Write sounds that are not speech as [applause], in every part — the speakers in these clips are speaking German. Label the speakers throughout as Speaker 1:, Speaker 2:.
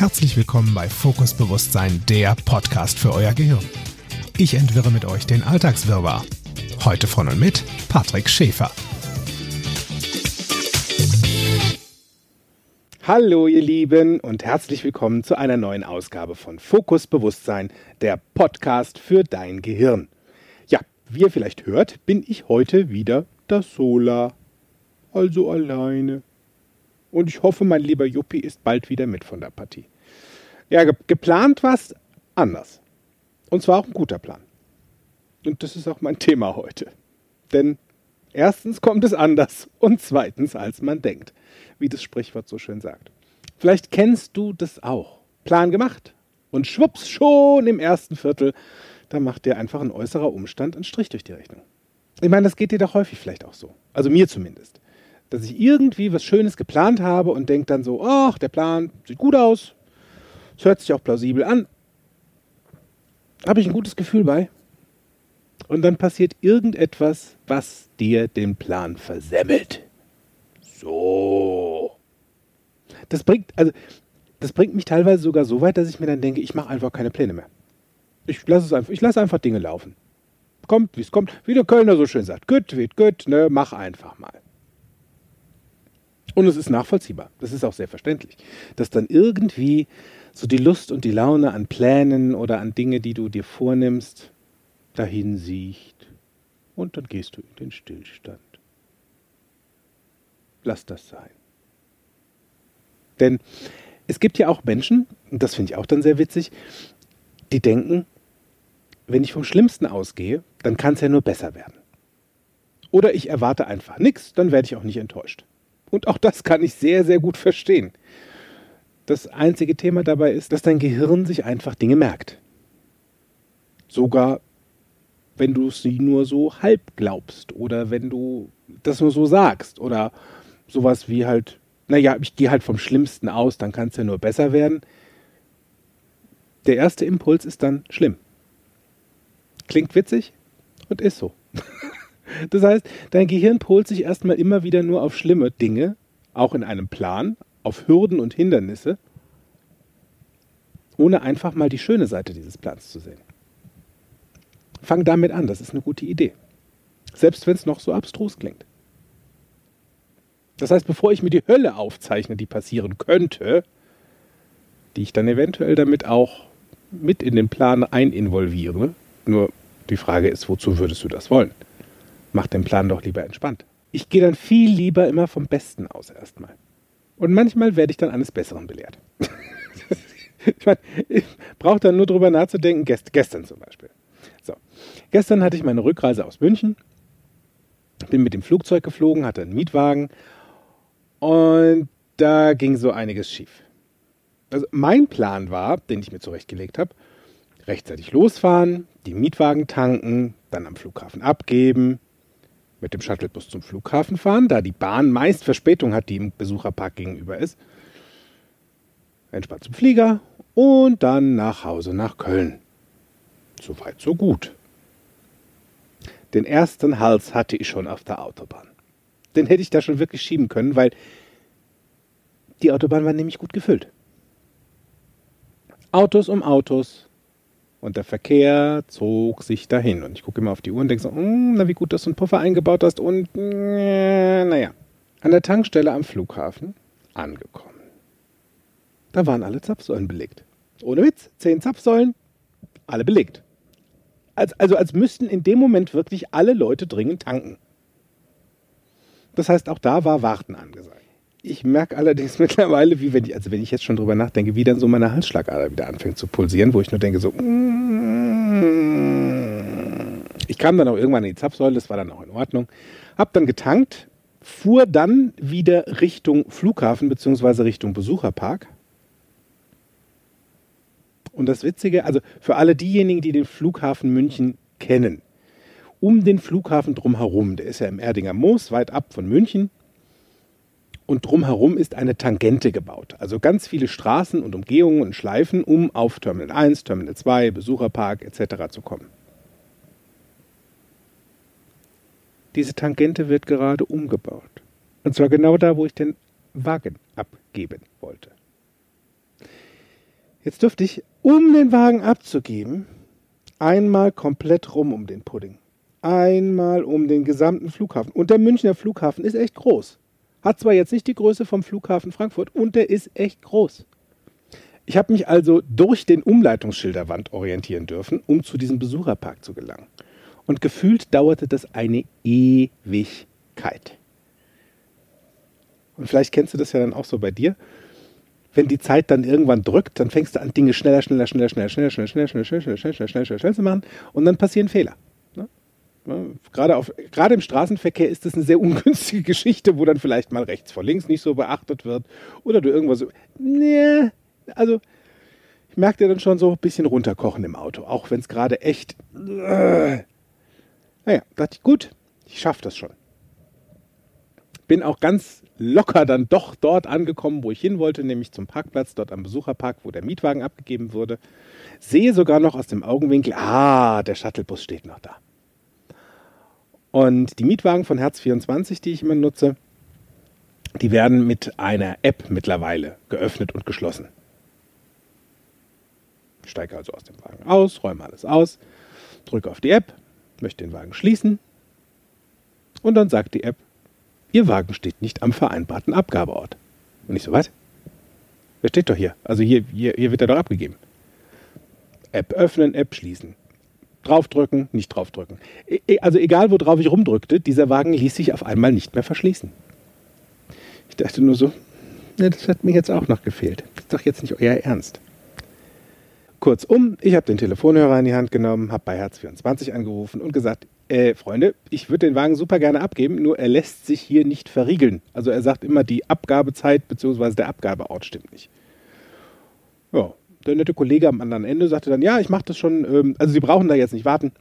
Speaker 1: Herzlich willkommen bei Fokus Bewusstsein, der Podcast für euer Gehirn. Ich entwirre mit euch den Alltagswirrwarr. Heute von und mit Patrick Schäfer.
Speaker 2: Hallo ihr Lieben und herzlich willkommen zu einer neuen Ausgabe von Fokus Bewusstsein, der Podcast für dein Gehirn. Ja, wie ihr vielleicht hört, bin ich heute wieder das Sola, also alleine. Und ich hoffe, mein lieber Juppie ist bald wieder mit von der Partie. Ja, ge geplant war es anders. Und zwar auch ein guter Plan. Und das ist auch mein Thema heute. Denn erstens kommt es anders und zweitens, als man denkt, wie das Sprichwort so schön sagt. Vielleicht kennst du das auch. Plan gemacht und schwupps schon im ersten Viertel, da macht dir einfach ein äußerer Umstand einen Strich durch die Rechnung. Ich meine, das geht dir doch häufig vielleicht auch so. Also mir zumindest dass ich irgendwie was Schönes geplant habe und denke dann so, ach, der Plan sieht gut aus, es hört sich auch plausibel an, habe ich ein gutes Gefühl bei. Und dann passiert irgendetwas, was dir den Plan versemmelt. So. Das bringt, also, das bringt mich teilweise sogar so weit, dass ich mir dann denke, ich mache einfach keine Pläne mehr. Ich lasse einfach, ich einfach Dinge laufen. Kommt, wie es kommt. Wie der Kölner so schön sagt. Gut, wird gut, ne, mach einfach mal. Und es ist nachvollziehbar. Das ist auch sehr verständlich. Dass dann irgendwie so die Lust und die Laune an Plänen oder an Dinge, die du dir vornimmst, dahin sieht. Und dann gehst du in den Stillstand. Lass das sein. Denn es gibt ja auch Menschen, und das finde ich auch dann sehr witzig, die denken, wenn ich vom Schlimmsten ausgehe, dann kann es ja nur besser werden. Oder ich erwarte einfach nichts, dann werde ich auch nicht enttäuscht. Und auch das kann ich sehr, sehr gut verstehen. Das einzige Thema dabei ist, dass dein Gehirn sich einfach Dinge merkt. Sogar wenn du sie nur so halb glaubst oder wenn du das nur so sagst oder sowas wie halt, naja, ich gehe halt vom Schlimmsten aus, dann kann es ja nur besser werden. Der erste Impuls ist dann schlimm. Klingt witzig und ist so. [laughs] Das heißt, dein Gehirn polt sich erstmal immer wieder nur auf schlimme Dinge, auch in einem Plan, auf Hürden und Hindernisse, ohne einfach mal die schöne Seite dieses Plans zu sehen. Fang damit an, das ist eine gute Idee. Selbst wenn es noch so abstrus klingt. Das heißt, bevor ich mir die Hölle aufzeichne, die passieren könnte, die ich dann eventuell damit auch mit in den Plan eininvolviere, nur die Frage ist, wozu würdest du das wollen? Mach den Plan doch lieber entspannt. Ich gehe dann viel lieber immer vom Besten aus erstmal. Und manchmal werde ich dann eines Besseren belehrt. [laughs] ich meine, ich brauche dann nur drüber nachzudenken, gest gestern zum Beispiel. So, gestern hatte ich meine Rückreise aus München, bin mit dem Flugzeug geflogen, hatte einen Mietwagen und da ging so einiges schief. Also mein Plan war, den ich mir zurechtgelegt habe, rechtzeitig losfahren, die Mietwagen tanken, dann am Flughafen abgeben, mit dem Shuttlebus zum Flughafen fahren, da die Bahn meist Verspätung hat, die im Besucherpark gegenüber ist. Entspannt zum Flieger und dann nach Hause nach Köln. Soweit, so gut. Den ersten Hals hatte ich schon auf der Autobahn. Den hätte ich da schon wirklich schieben können, weil die Autobahn war nämlich gut gefüllt. Autos um Autos, und der Verkehr zog sich dahin. Und ich gucke immer auf die Uhr und denke so, hm, na wie gut, dass du einen Puffer eingebaut hast. Und äh, naja, an der Tankstelle am Flughafen angekommen. Da waren alle Zapfsäulen belegt. Ohne Witz, zehn Zapfsäulen, alle belegt. Als, also als müssten in dem Moment wirklich alle Leute dringend tanken. Das heißt, auch da war Warten angesagt. Ich merke allerdings [laughs] mittlerweile, wie wenn ich, also wenn ich jetzt schon drüber nachdenke, wie dann so meine Halsschlagader wieder anfängt zu pulsieren, wo ich nur denke so, mm. Ich kam dann auch irgendwann in die Zapfsäule, das war dann auch in Ordnung, hab dann getankt, fuhr dann wieder Richtung Flughafen bzw. Richtung Besucherpark. Und das Witzige, also für alle diejenigen, die den Flughafen München kennen, um den Flughafen drumherum, der ist ja im Erdinger Moos, weit ab von München, und drumherum ist eine Tangente gebaut. Also ganz viele Straßen und Umgehungen und Schleifen, um auf Terminal 1, Terminal 2, Besucherpark etc. zu kommen. Diese Tangente wird gerade umgebaut. Und zwar genau da, wo ich den Wagen abgeben wollte. Jetzt dürfte ich, um den Wagen abzugeben, einmal komplett rum um den Pudding. Einmal um den gesamten Flughafen. Und der Münchner Flughafen ist echt groß. Hat zwar jetzt nicht die Größe vom Flughafen Frankfurt und der ist echt groß. Ich habe mich also durch den Umleitungsschilderwand orientieren dürfen, um zu diesem Besucherpark zu gelangen. Und gefühlt dauerte das eine Ewigkeit. Und vielleicht kennst du das ja dann auch so bei dir. Wenn die Zeit dann irgendwann drückt, dann fängst du an, Dinge schneller, schneller, schneller, schneller, schneller, schneller, schneller, schneller, schneller, schneller, schneller, schneller, schneller, schnell zu machen und dann passieren Fehler. Gerade, auf, gerade im Straßenverkehr ist das eine sehr ungünstige [laughs] Geschichte, wo dann vielleicht mal rechts vor links nicht so beachtet wird oder du irgendwas so. Nee, also ich merke dir dann schon so ein bisschen runterkochen im Auto, auch wenn es gerade echt. Äh, naja, dachte ich, gut, ich schaffe das schon. Bin auch ganz locker dann doch dort angekommen, wo ich hin wollte, nämlich zum Parkplatz, dort am Besucherpark, wo der Mietwagen abgegeben wurde. Sehe sogar noch aus dem Augenwinkel, ah, der Shuttlebus steht noch da. Und die Mietwagen von Herz 24, die ich immer nutze, die werden mit einer App mittlerweile geöffnet und geschlossen. Ich steige also aus dem Wagen aus, räume alles aus, drücke auf die App, möchte den Wagen schließen und dann sagt die App, Ihr Wagen steht nicht am vereinbarten Abgabeort. Und ich so, was? Wer steht doch hier? Also hier, hier, hier wird er doch abgegeben. App öffnen, App schließen. Draufdrücken, nicht draufdrücken. E, e, also egal, worauf ich rumdrückte, dieser Wagen ließ sich auf einmal nicht mehr verschließen. Ich dachte nur so, ne, das hat mir jetzt auch noch gefehlt. Das ist doch jetzt nicht euer Ernst. Kurzum, ich habe den Telefonhörer in die Hand genommen, habe bei Herz 24 angerufen und gesagt, äh, Freunde, ich würde den Wagen super gerne abgeben, nur er lässt sich hier nicht verriegeln. Also er sagt immer, die Abgabezeit bzw. der Abgabeort stimmt nicht. Ja, der nette Kollege am anderen Ende sagte dann, ja, ich mache das schon, ähm, also Sie brauchen da jetzt nicht warten.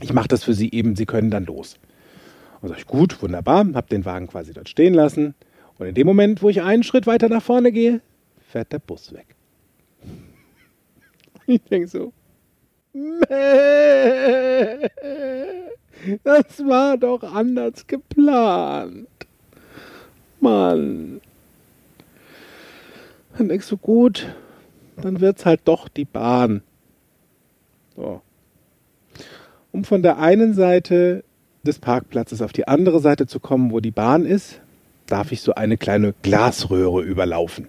Speaker 2: Ich mache das für Sie eben, Sie können dann los. Und sage ich, gut, wunderbar, habe den Wagen quasi dort stehen lassen. Und in dem Moment, wo ich einen Schritt weiter nach vorne gehe, fährt der Bus weg. [laughs] Ich denke so, das war doch anders geplant. Mann. Dann denkst du, gut, dann wird es halt doch die Bahn. So. Um von der einen Seite des Parkplatzes auf die andere Seite zu kommen, wo die Bahn ist, darf ich so eine kleine Glasröhre überlaufen.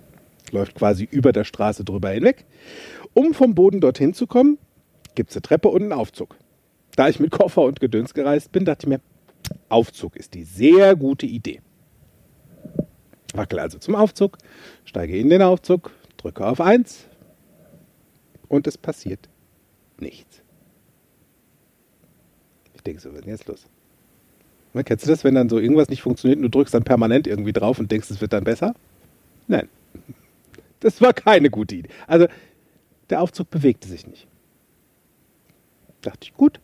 Speaker 2: Läuft quasi über der Straße drüber hinweg. Um vom Boden dorthin zu kommen, gibt es eine Treppe und einen Aufzug. Da ich mit Koffer und Gedöns gereist bin, dachte ich mir, Aufzug ist die sehr gute Idee. Wackel also zum Aufzug, steige in den Aufzug, drücke auf 1, und es passiert nichts. Ich denke so, was ist denn jetzt los? Und kennst du das, wenn dann so irgendwas nicht funktioniert und du drückst dann permanent irgendwie drauf und denkst, es wird dann besser? Nein. Das war keine gute Idee. Also, der Aufzug bewegte sich nicht. Dachte ich, gut.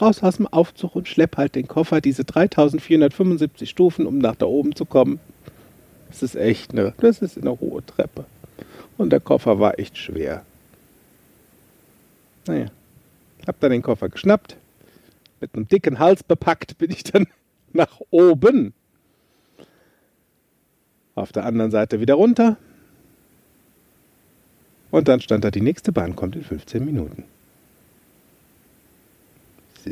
Speaker 2: Raus aus dem Aufzug und schlepp halt den Koffer, diese 3475 Stufen, um nach da oben zu kommen. Das ist echt eine, das ist eine hohe Treppe. Und der Koffer war echt schwer. Naja, hab dann den Koffer geschnappt, mit einem dicken Hals bepackt bin ich dann [laughs] nach oben. Auf der anderen Seite wieder runter. Und dann stand da, die nächste Bahn kommt in 15 Minuten. So,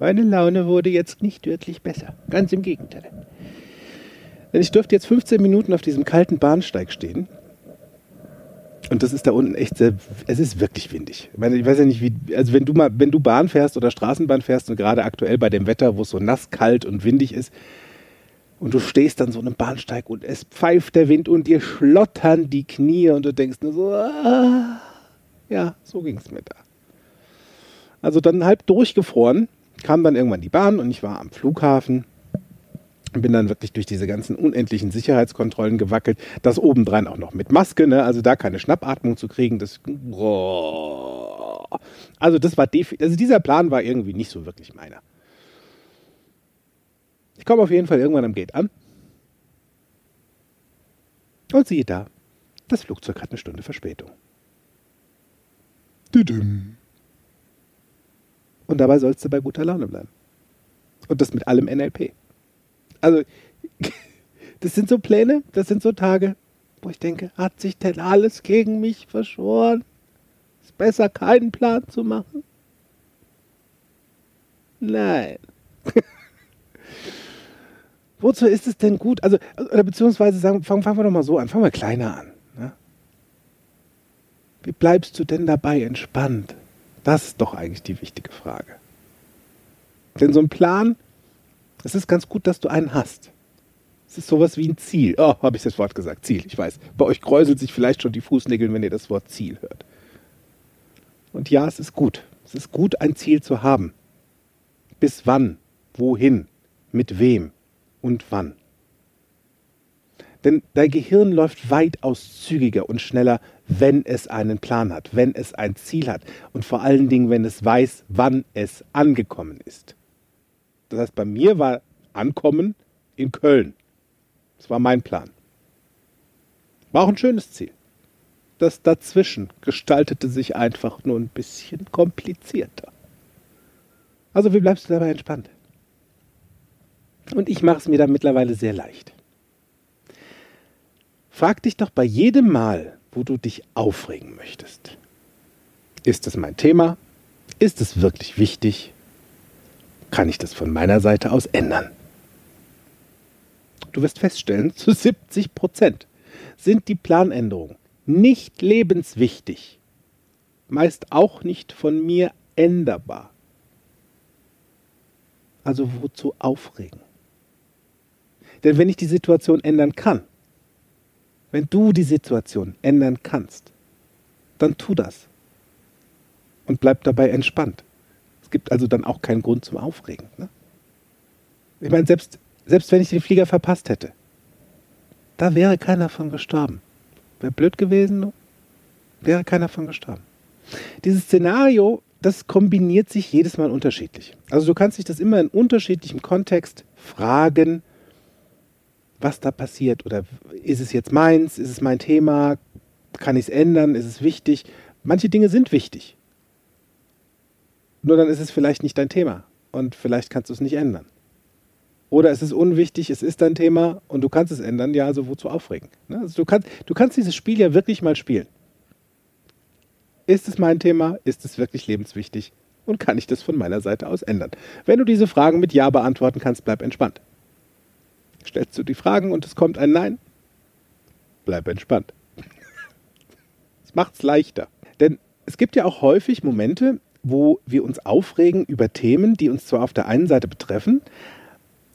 Speaker 2: meine Laune wurde jetzt nicht wirklich besser. Ganz im Gegenteil. Denn ich durfte jetzt 15 Minuten auf diesem kalten Bahnsteig stehen und das ist da unten echt sehr, es ist wirklich windig. Ich, meine, ich weiß ja nicht, wie, also wenn du mal, wenn du Bahn fährst oder Straßenbahn fährst und gerade aktuell bei dem Wetter, wo es so nass, kalt und windig ist, und du stehst dann so einem Bahnsteig und es pfeift der Wind und dir schlottern die Knie und du denkst nur so, ah, ja, so ging es mir da. Also dann halb durchgefroren, kam dann irgendwann die Bahn und ich war am Flughafen bin dann wirklich durch diese ganzen unendlichen Sicherheitskontrollen gewackelt. Das obendrein auch noch mit Maske, ne? also da keine Schnappatmung zu kriegen. Das, also das war also dieser Plan war irgendwie nicht so wirklich meiner. Ich komme auf jeden Fall irgendwann am Gate an. Und siehe da, das Flugzeug hat eine Stunde Verspätung. Und dabei sollst du bei guter Laune bleiben. Und das mit allem NLP also, [laughs] das sind so Pläne, das sind so Tage. wo ich denke, hat sich denn alles gegen mich verschworen? Ist besser, keinen Plan zu machen? Nein. [laughs] Wozu ist es denn gut? Also, oder beziehungsweise sagen, fangen, fangen wir doch mal so an, fangen wir kleiner an. Ne? Wie bleibst du denn dabei entspannt? Das ist doch eigentlich die wichtige Frage. Denn so ein Plan, es ist ganz gut, dass du einen hast. Es ist sowas wie ein Ziel. Oh, habe ich das Wort gesagt, Ziel, ich weiß. Bei euch kräuselt sich vielleicht schon die Fußnägel, wenn ihr das Wort Ziel hört. Und ja, es ist gut. Es ist gut, ein Ziel zu haben. Bis wann? Wohin? Mit wem? Und wann? Denn dein Gehirn läuft weitaus zügiger und schneller, wenn es einen Plan hat, wenn es ein Ziel hat und vor allen Dingen, wenn es weiß, wann es angekommen ist. Das heißt, bei mir war Ankommen in Köln. Das war mein Plan. War auch ein schönes Ziel. Das dazwischen gestaltete sich einfach nur ein bisschen komplizierter. Also wie bleibst du dabei entspannt? Und ich mache es mir da mittlerweile sehr leicht. Frag dich doch bei jedem Mal, wo du dich aufregen möchtest. Ist es mein Thema? Ist es wirklich wichtig? Kann ich das von meiner Seite aus ändern? Du wirst feststellen, [laughs] zu 70 Prozent sind die Planänderungen nicht lebenswichtig, meist auch nicht von mir änderbar. Also wozu aufregen? Denn wenn ich die Situation ändern kann, wenn du die Situation ändern kannst, dann tu das. Und bleib dabei entspannt. Es gibt also dann auch keinen Grund zum Aufregen. Ne? Ich meine, selbst, selbst wenn ich den Flieger verpasst hätte, da wäre keiner von gestorben. Wäre blöd gewesen, wäre keiner von gestorben. Dieses Szenario, das kombiniert sich jedes Mal unterschiedlich. Also du kannst dich das immer in unterschiedlichem Kontext fragen, was da passiert. Oder ist es jetzt meins? Ist es mein Thema? Kann ich es ändern? Ist es wichtig? Manche Dinge sind wichtig. Nur dann ist es vielleicht nicht dein Thema. Und vielleicht kannst du es nicht ändern. Oder es ist unwichtig, es ist dein Thema und du kannst es ändern. Ja, also wozu aufregen? Ne? Also du, kannst, du kannst dieses Spiel ja wirklich mal spielen. Ist es mein Thema? Ist es wirklich lebenswichtig? Und kann ich das von meiner Seite aus ändern? Wenn du diese Fragen mit Ja beantworten kannst, bleib entspannt. Stellst du die Fragen und es kommt ein Nein? Bleib entspannt. [laughs] Es macht es leichter. Denn es gibt ja auch häufig Momente, wo wir uns aufregen über Themen, die uns zwar auf der einen Seite betreffen,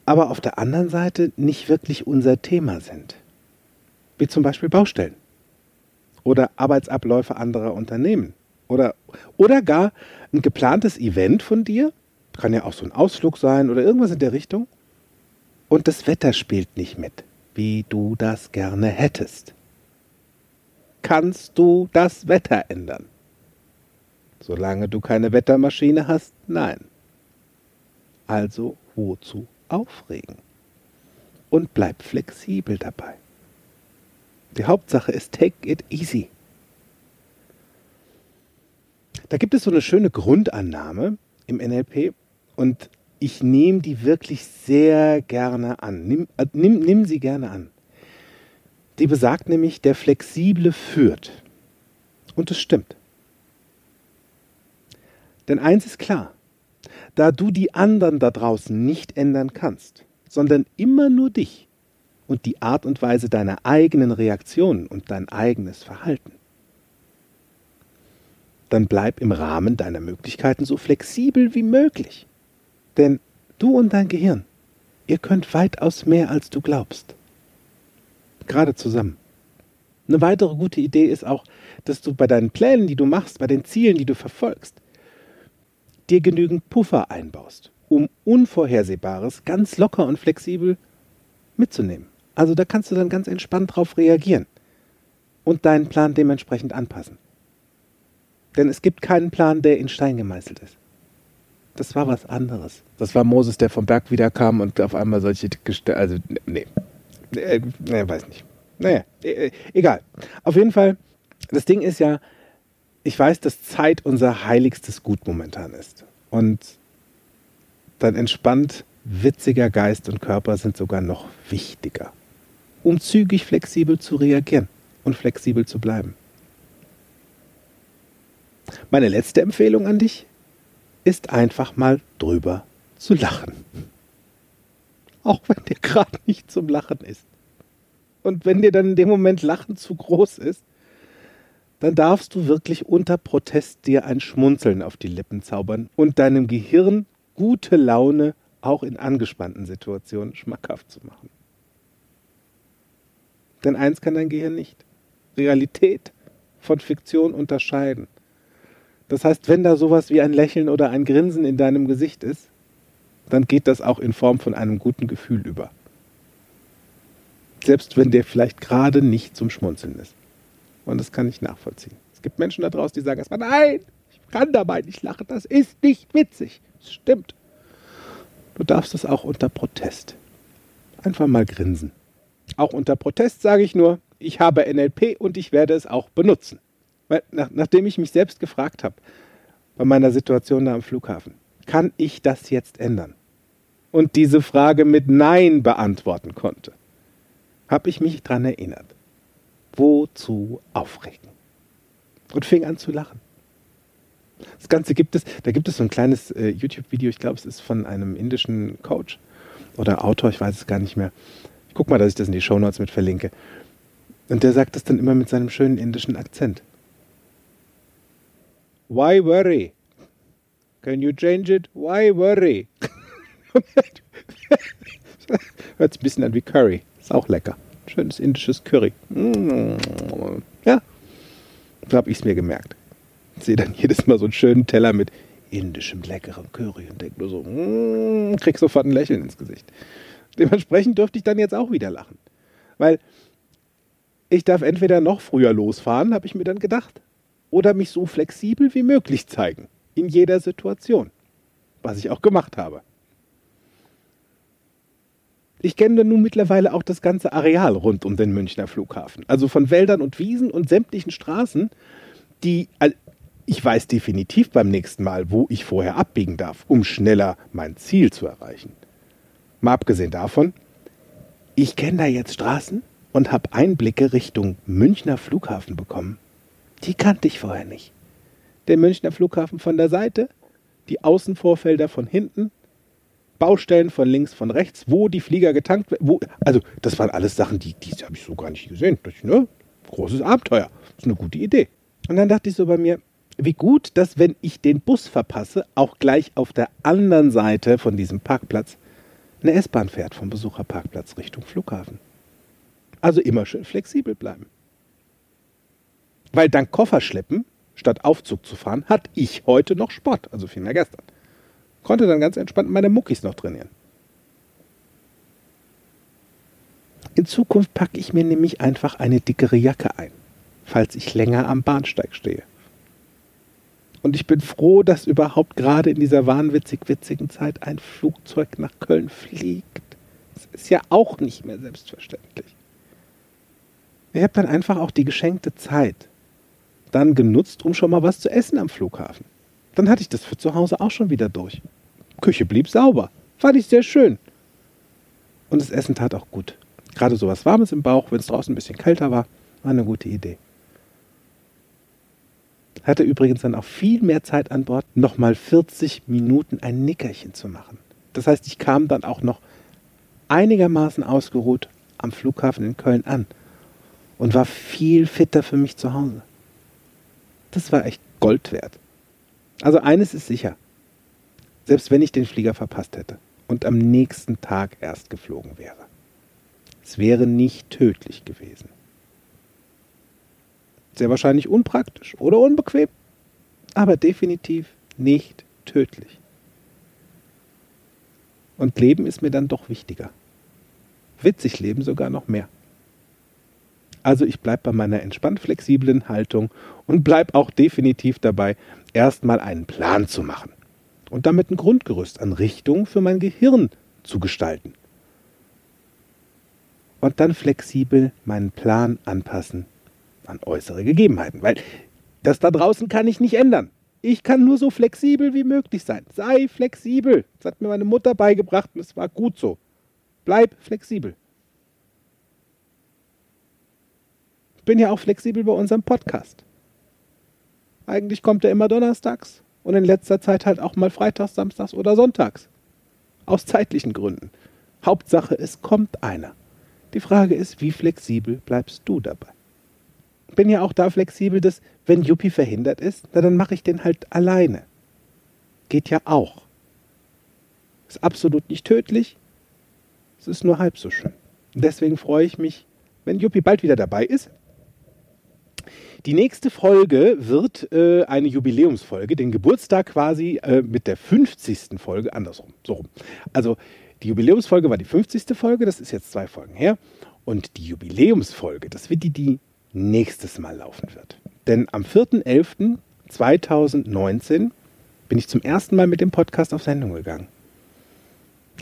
Speaker 2: aber auf der anderen Seite nicht wirklich unser Thema sind. Wie zum Beispiel Baustellen oder Arbeitsabläufe anderer Unternehmen oder, oder gar ein geplantes Event von dir, kann ja auch so ein Ausflug sein oder irgendwas in der Richtung, und das Wetter spielt nicht mit, wie du das gerne hättest. Kannst du das Wetter ändern? Solange du keine Wettermaschine hast, nein. Also wozu aufregen? Und bleib flexibel dabei. Die Hauptsache ist take it easy. Da gibt es so eine schöne Grundannahme im NLP und ich nehme die wirklich sehr gerne an. Nimm, äh, nimm, nimm sie gerne an. Die besagt nämlich, der Flexible führt. Und es stimmt. Denn eins ist klar, da du die anderen da draußen nicht ändern kannst, sondern immer nur dich und die Art und Weise deiner eigenen Reaktionen und dein eigenes Verhalten, dann bleib im Rahmen deiner Möglichkeiten so flexibel wie möglich. Denn du und dein Gehirn, ihr könnt weitaus mehr, als du glaubst. Gerade zusammen. Eine weitere gute Idee ist auch, dass du bei deinen Plänen, die du machst, bei den Zielen, die du verfolgst, dir genügend Puffer einbaust, um Unvorhersehbares ganz locker und flexibel mitzunehmen. Also da kannst du dann ganz entspannt drauf reagieren und deinen Plan dementsprechend anpassen. Denn es gibt keinen Plan, der in Stein gemeißelt ist das war was anderes. Das war Moses, der vom Berg wiederkam und auf einmal solche Gestelle, also nee, nee, nee, weiß nicht. Naja, e, e, egal. Auf jeden Fall, das Ding ist ja, ich weiß, dass Zeit unser heiligstes Gut momentan ist. Und dann entspannt, witziger Geist und Körper sind sogar noch wichtiger, um zügig flexibel zu reagieren und flexibel zu bleiben. Meine letzte Empfehlung an dich ist einfach mal drüber zu lachen. Auch wenn dir gerade [laughs] nicht zum Lachen ist. Und wenn dir dann in dem Moment Lachen zu groß ist, dann darfst du wirklich unter Protest dir ein Schmunzeln auf die Lippen zaubern und deinem Gehirn gute Laune auch in angespannten Situationen schmackhaft zu machen. Denn eins kann dein Gehirn nicht. Realität von Fiktion unterscheiden. Das heißt, wenn da sowas wie ein Lächeln oder ein Grinsen in deinem Gesicht ist, dann geht das auch in Form von einem guten Gefühl über. Selbst wenn der vielleicht gerade nicht zum Schmunzeln ist. Und das kann ich nachvollziehen. Es gibt Menschen da draußen, die sagen erstmal, nein, ich kann dabei nicht lachen, das ist nicht witzig. Das stimmt. Du darfst es auch unter Protest. Einfach mal grinsen. Auch unter Protest sage ich nur, ich habe NLP und ich werde es auch benutzen. Weil, nach, nachdem ich mich selbst gefragt habe, bei meiner Situation da am Flughafen, kann ich das jetzt ändern? Und diese Frage mit Nein beantworten konnte, habe ich mich daran erinnert. Wozu aufregen? Und fing an zu lachen. Das Ganze gibt es, da gibt es so ein kleines äh, YouTube-Video, ich glaube, es ist von einem indischen Coach oder Autor, ich weiß es gar nicht mehr. Ich guck mal, dass ich das in die Show Notes mit verlinke. Und der sagt das dann immer mit seinem schönen indischen Akzent. Why worry? Can you change it? Why worry? [laughs] Hört sich ein bisschen an wie Curry. Ist auch lecker. Schönes indisches Curry. Ja, so habe ich es mir gemerkt. Sehe dann jedes Mal so einen schönen Teller mit indischem leckerem Curry und denke nur so, mm, krieg sofort ein Lächeln ins Gesicht. Dementsprechend dürfte ich dann jetzt auch wieder lachen. Weil ich darf entweder noch früher losfahren, habe ich mir dann gedacht, oder mich so flexibel wie möglich zeigen, in jeder Situation, was ich auch gemacht habe. Ich kenne nun mittlerweile auch das ganze Areal rund um den Münchner Flughafen. Also von Wäldern und Wiesen und sämtlichen Straßen, die. Ich weiß definitiv beim nächsten Mal, wo ich vorher abbiegen darf, um schneller mein Ziel zu erreichen. Mal abgesehen davon, ich kenne da jetzt Straßen und habe Einblicke Richtung Münchner Flughafen bekommen. Die kannte ich vorher nicht. Der Münchner Flughafen von der Seite, die Außenvorfelder von hinten, Baustellen von links, von rechts, wo die Flieger getankt werden. also, das waren alles Sachen, die, die habe ich so gar nicht gesehen. Das, ne? Großes Abenteuer. Das ist eine gute Idee. Und dann dachte ich so bei mir, wie gut, dass wenn ich den Bus verpasse, auch gleich auf der anderen Seite von diesem Parkplatz eine S-Bahn fährt vom Besucherparkplatz Richtung Flughafen. Also immer schön flexibel bleiben. Weil dank Kofferschleppen statt Aufzug zu fahren, hatte ich heute noch Sport, also vielmehr gestern. Konnte dann ganz entspannt meine Muckis noch trainieren. In Zukunft packe ich mir nämlich einfach eine dickere Jacke ein, falls ich länger am Bahnsteig stehe. Und ich bin froh, dass überhaupt gerade in dieser wahnwitzig witzigen Zeit ein Flugzeug nach Köln fliegt. Das ist ja auch nicht mehr selbstverständlich. Ich habe dann einfach auch die geschenkte Zeit dann genutzt, um schon mal was zu essen am Flughafen. Dann hatte ich das für zu Hause auch schon wieder durch. Küche blieb sauber. Fand ich sehr schön. Und das Essen tat auch gut. Gerade so was Warmes im Bauch, wenn es draußen ein bisschen kälter war, war eine gute Idee. Hatte übrigens dann auch viel mehr Zeit an Bord, nochmal 40 Minuten ein Nickerchen zu machen. Das heißt, ich kam dann auch noch einigermaßen ausgeruht am Flughafen in Köln an und war viel fitter für mich zu Hause das war echt Gold wert. Also eines ist sicher. Selbst wenn ich den Flieger verpasst hätte und am nächsten Tag erst geflogen wäre, es wäre nicht tödlich gewesen. Sehr wahrscheinlich unpraktisch oder unbequem, aber definitiv nicht tödlich. Und Leben ist mir dann doch wichtiger. Witzig leben sogar noch mehr. Also ich bleibe bei meiner entspannt flexiblen Haltung und bleibe auch definitiv dabei, erstmal einen Plan zu machen und damit ein Grundgerüst an Richtung für mein Gehirn zu gestalten. Und dann flexibel meinen Plan anpassen an äußere Gegebenheiten, weil das da draußen kann ich nicht ändern. Ich kann nur so flexibel wie möglich sein. Sei flexibel. Das hat mir meine Mutter beigebracht und es war gut so. Bleib flexibel. Bin ja auch flexibel bei unserem Podcast. Eigentlich kommt er immer donnerstags und in letzter Zeit halt auch mal freitags, samstags oder sonntags. Aus zeitlichen Gründen. Hauptsache, es kommt einer. Die Frage ist, wie flexibel bleibst du dabei? Bin ja auch da flexibel, dass wenn Yuppie verhindert ist, na, dann mache ich den halt alleine. Geht ja auch. Ist absolut nicht tödlich. Es ist nur halb so schön. Deswegen freue ich mich, wenn Yuppie bald wieder dabei ist. Die nächste Folge wird äh, eine Jubiläumsfolge, den Geburtstag quasi äh, mit der 50. Folge, andersrum, so rum. Also die Jubiläumsfolge war die 50. Folge, das ist jetzt zwei Folgen her. Und die Jubiläumsfolge, das wird die, die nächstes Mal laufen wird. Denn am 4.11.2019 bin ich zum ersten Mal mit dem Podcast auf Sendung gegangen.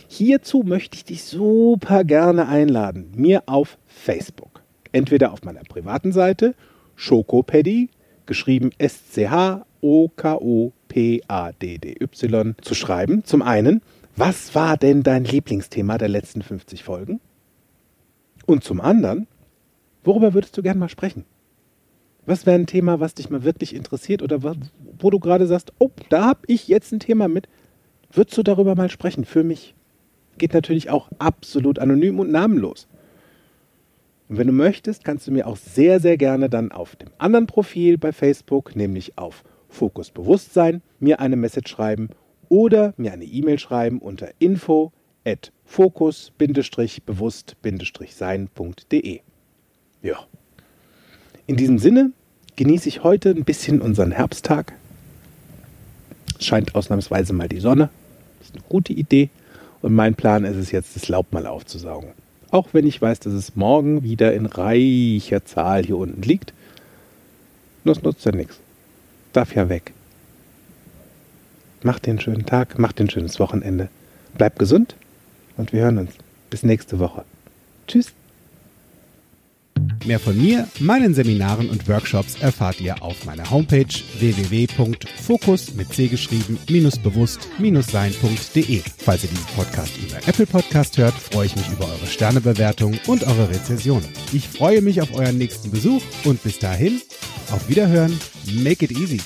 Speaker 2: Hierzu möchte ich dich super gerne einladen, mir auf Facebook, entweder auf meiner privaten Seite Schokopaddy, geschrieben S-C-H-O-K-O-P-A-D-D-Y, zu schreiben. Zum einen, was war denn dein Lieblingsthema der letzten 50 Folgen? Und zum anderen, worüber würdest du gerne mal sprechen? Was wäre ein Thema, was dich mal wirklich interessiert oder wo du gerade sagst, oh, da habe ich jetzt ein Thema mit. Würdest du darüber mal sprechen für mich? Geht natürlich auch absolut anonym und namenlos. Und wenn du möchtest, kannst du mir auch sehr, sehr gerne dann auf dem anderen Profil bei Facebook, nämlich auf Fokus Bewusstsein, mir eine Message schreiben oder mir eine E-Mail schreiben unter info at fokus-bewusst-sein.de. Ja. In diesem Sinne genieße ich heute ein bisschen unseren Herbsttag. Es scheint ausnahmsweise mal die Sonne. Das ist eine gute Idee. Und mein Plan ist es jetzt, das Laub mal aufzusaugen. Auch wenn ich weiß, dass es morgen wieder in reicher Zahl hier unten liegt. Das nutzt ja nichts. Darf ja weg. Macht den schönen Tag, macht den schönes Wochenende. Bleibt gesund und wir hören uns. Bis nächste Woche. Tschüss.
Speaker 1: Mehr von mir, meinen Seminaren und Workshops erfahrt ihr auf meiner Homepage www.fokus mit C geschrieben bewusst-sein.de. Falls ihr diesen Podcast über Apple Podcast hört, freue ich mich über eure Sternebewertung und eure Rezession. Ich freue mich auf euren nächsten Besuch und bis dahin, auf Wiederhören, make it easy.